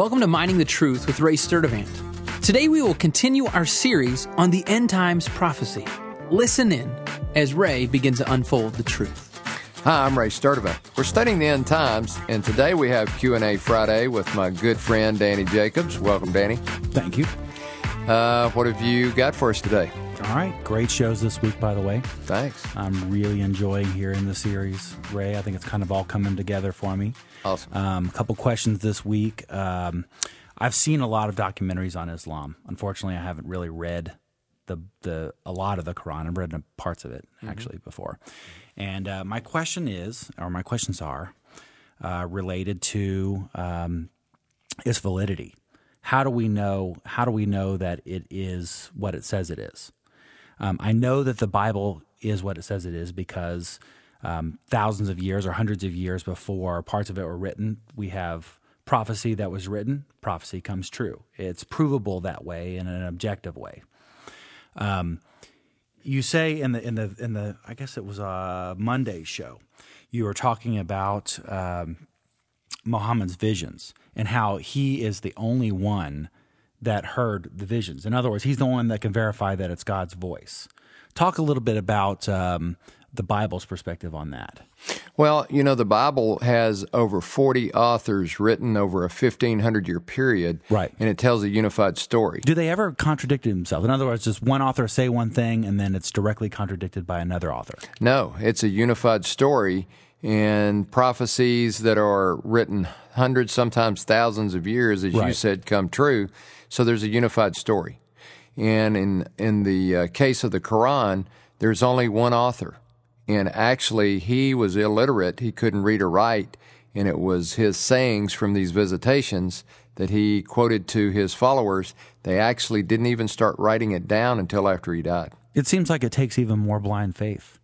Welcome to Mining the Truth with Ray Sturdivant. Today we will continue our series on the end times prophecy. Listen in as Ray begins to unfold the truth. Hi, I'm Ray Sturdivant. We're studying the end times, and today we have Q&A Friday with my good friend Danny Jacobs. Welcome, Danny. Thank you. Uh, what have you got for us today? All right, great shows this week, by the way. Thanks. I'm really enjoying hearing the series, Ray. I think it's kind of all coming together for me. Awesome. Um, a couple questions this week. Um, I've seen a lot of documentaries on Islam. Unfortunately, I haven't really read the the a lot of the Quran. I've read parts of it actually before. And uh, my question is, or my questions are, uh, related to um, its validity. How do we know? How do we know that it is what it says it is? Um, I know that the Bible is what it says it is because um, thousands of years or hundreds of years before parts of it were written, we have prophecy that was written. Prophecy comes true. It's provable that way in an objective way. Um, you say in the in the in the I guess it was a Monday show, you were talking about um, Muhammad's visions and how he is the only one that heard the visions. In other words, he's the one that can verify that it's God's voice. Talk a little bit about um, the Bible's perspective on that. Well, you know, the Bible has over 40 authors written over a 1500 year period. Right. And it tells a unified story. Do they ever contradict themselves? In other words, does one author say one thing and then it's directly contradicted by another author? No, it's a unified story. And prophecies that are written hundreds, sometimes thousands of years, as you said, come true. So there's a unified story. And in in the uh, case of the Quran, there's only one author, and actually he was illiterate; he couldn't read or write, and it was his sayings from these visitations that he quoted to his followers. They actually didn't even start writing it down until after he died. It seems like it takes even more blind faith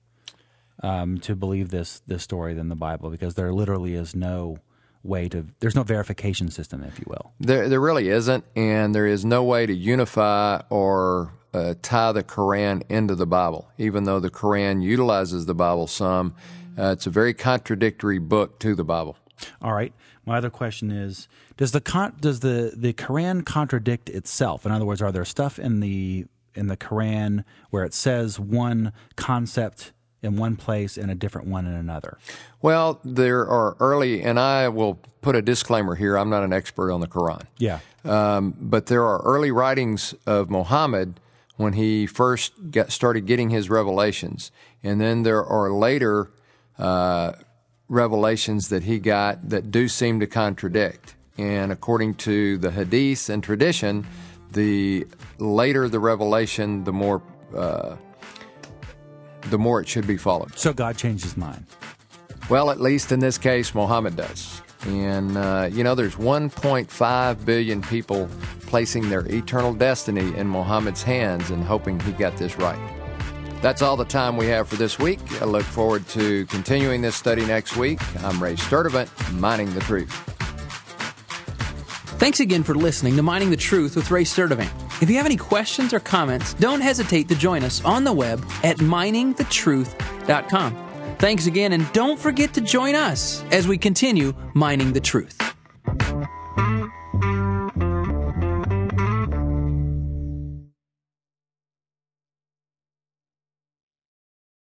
um, to believe this this story than the Bible because there literally is no way to there's no verification system, if you will. There, there really isn't, and there is no way to unify or uh, tie the Quran into the Bible. Even though the Quran utilizes the Bible some, uh, it's a very contradictory book to the Bible. All right. My other question is: Does the con- does the the Quran contradict itself? In other words, are there stuff in the in the Quran where it says one concept in one place and a different one in another? Well, there are early, and I will put a disclaimer here. I'm not an expert on the Quran. Yeah. Um, but there are early writings of Muhammad when he first got, started getting his revelations, and then there are later uh, revelations that he got that do seem to contradict. And according to the Hadith and tradition, the later the revelation, the more uh, the more it should be followed. So God changed his mind. Well, at least in this case, Mohammed does. And, uh, you know, there's 1.5 billion people placing their eternal destiny in Mohammed's hands and hoping he got this right. That's all the time we have for this week. I look forward to continuing this study next week. I'm Ray Sturdivant, Mining the Truth. Thanks again for listening to Mining the Truth with Ray Sturdivant. If you have any questions or comments, don't hesitate to join us on the web at miningthetruth.com. Thanks again, and don't forget to join us as we continue mining the truth.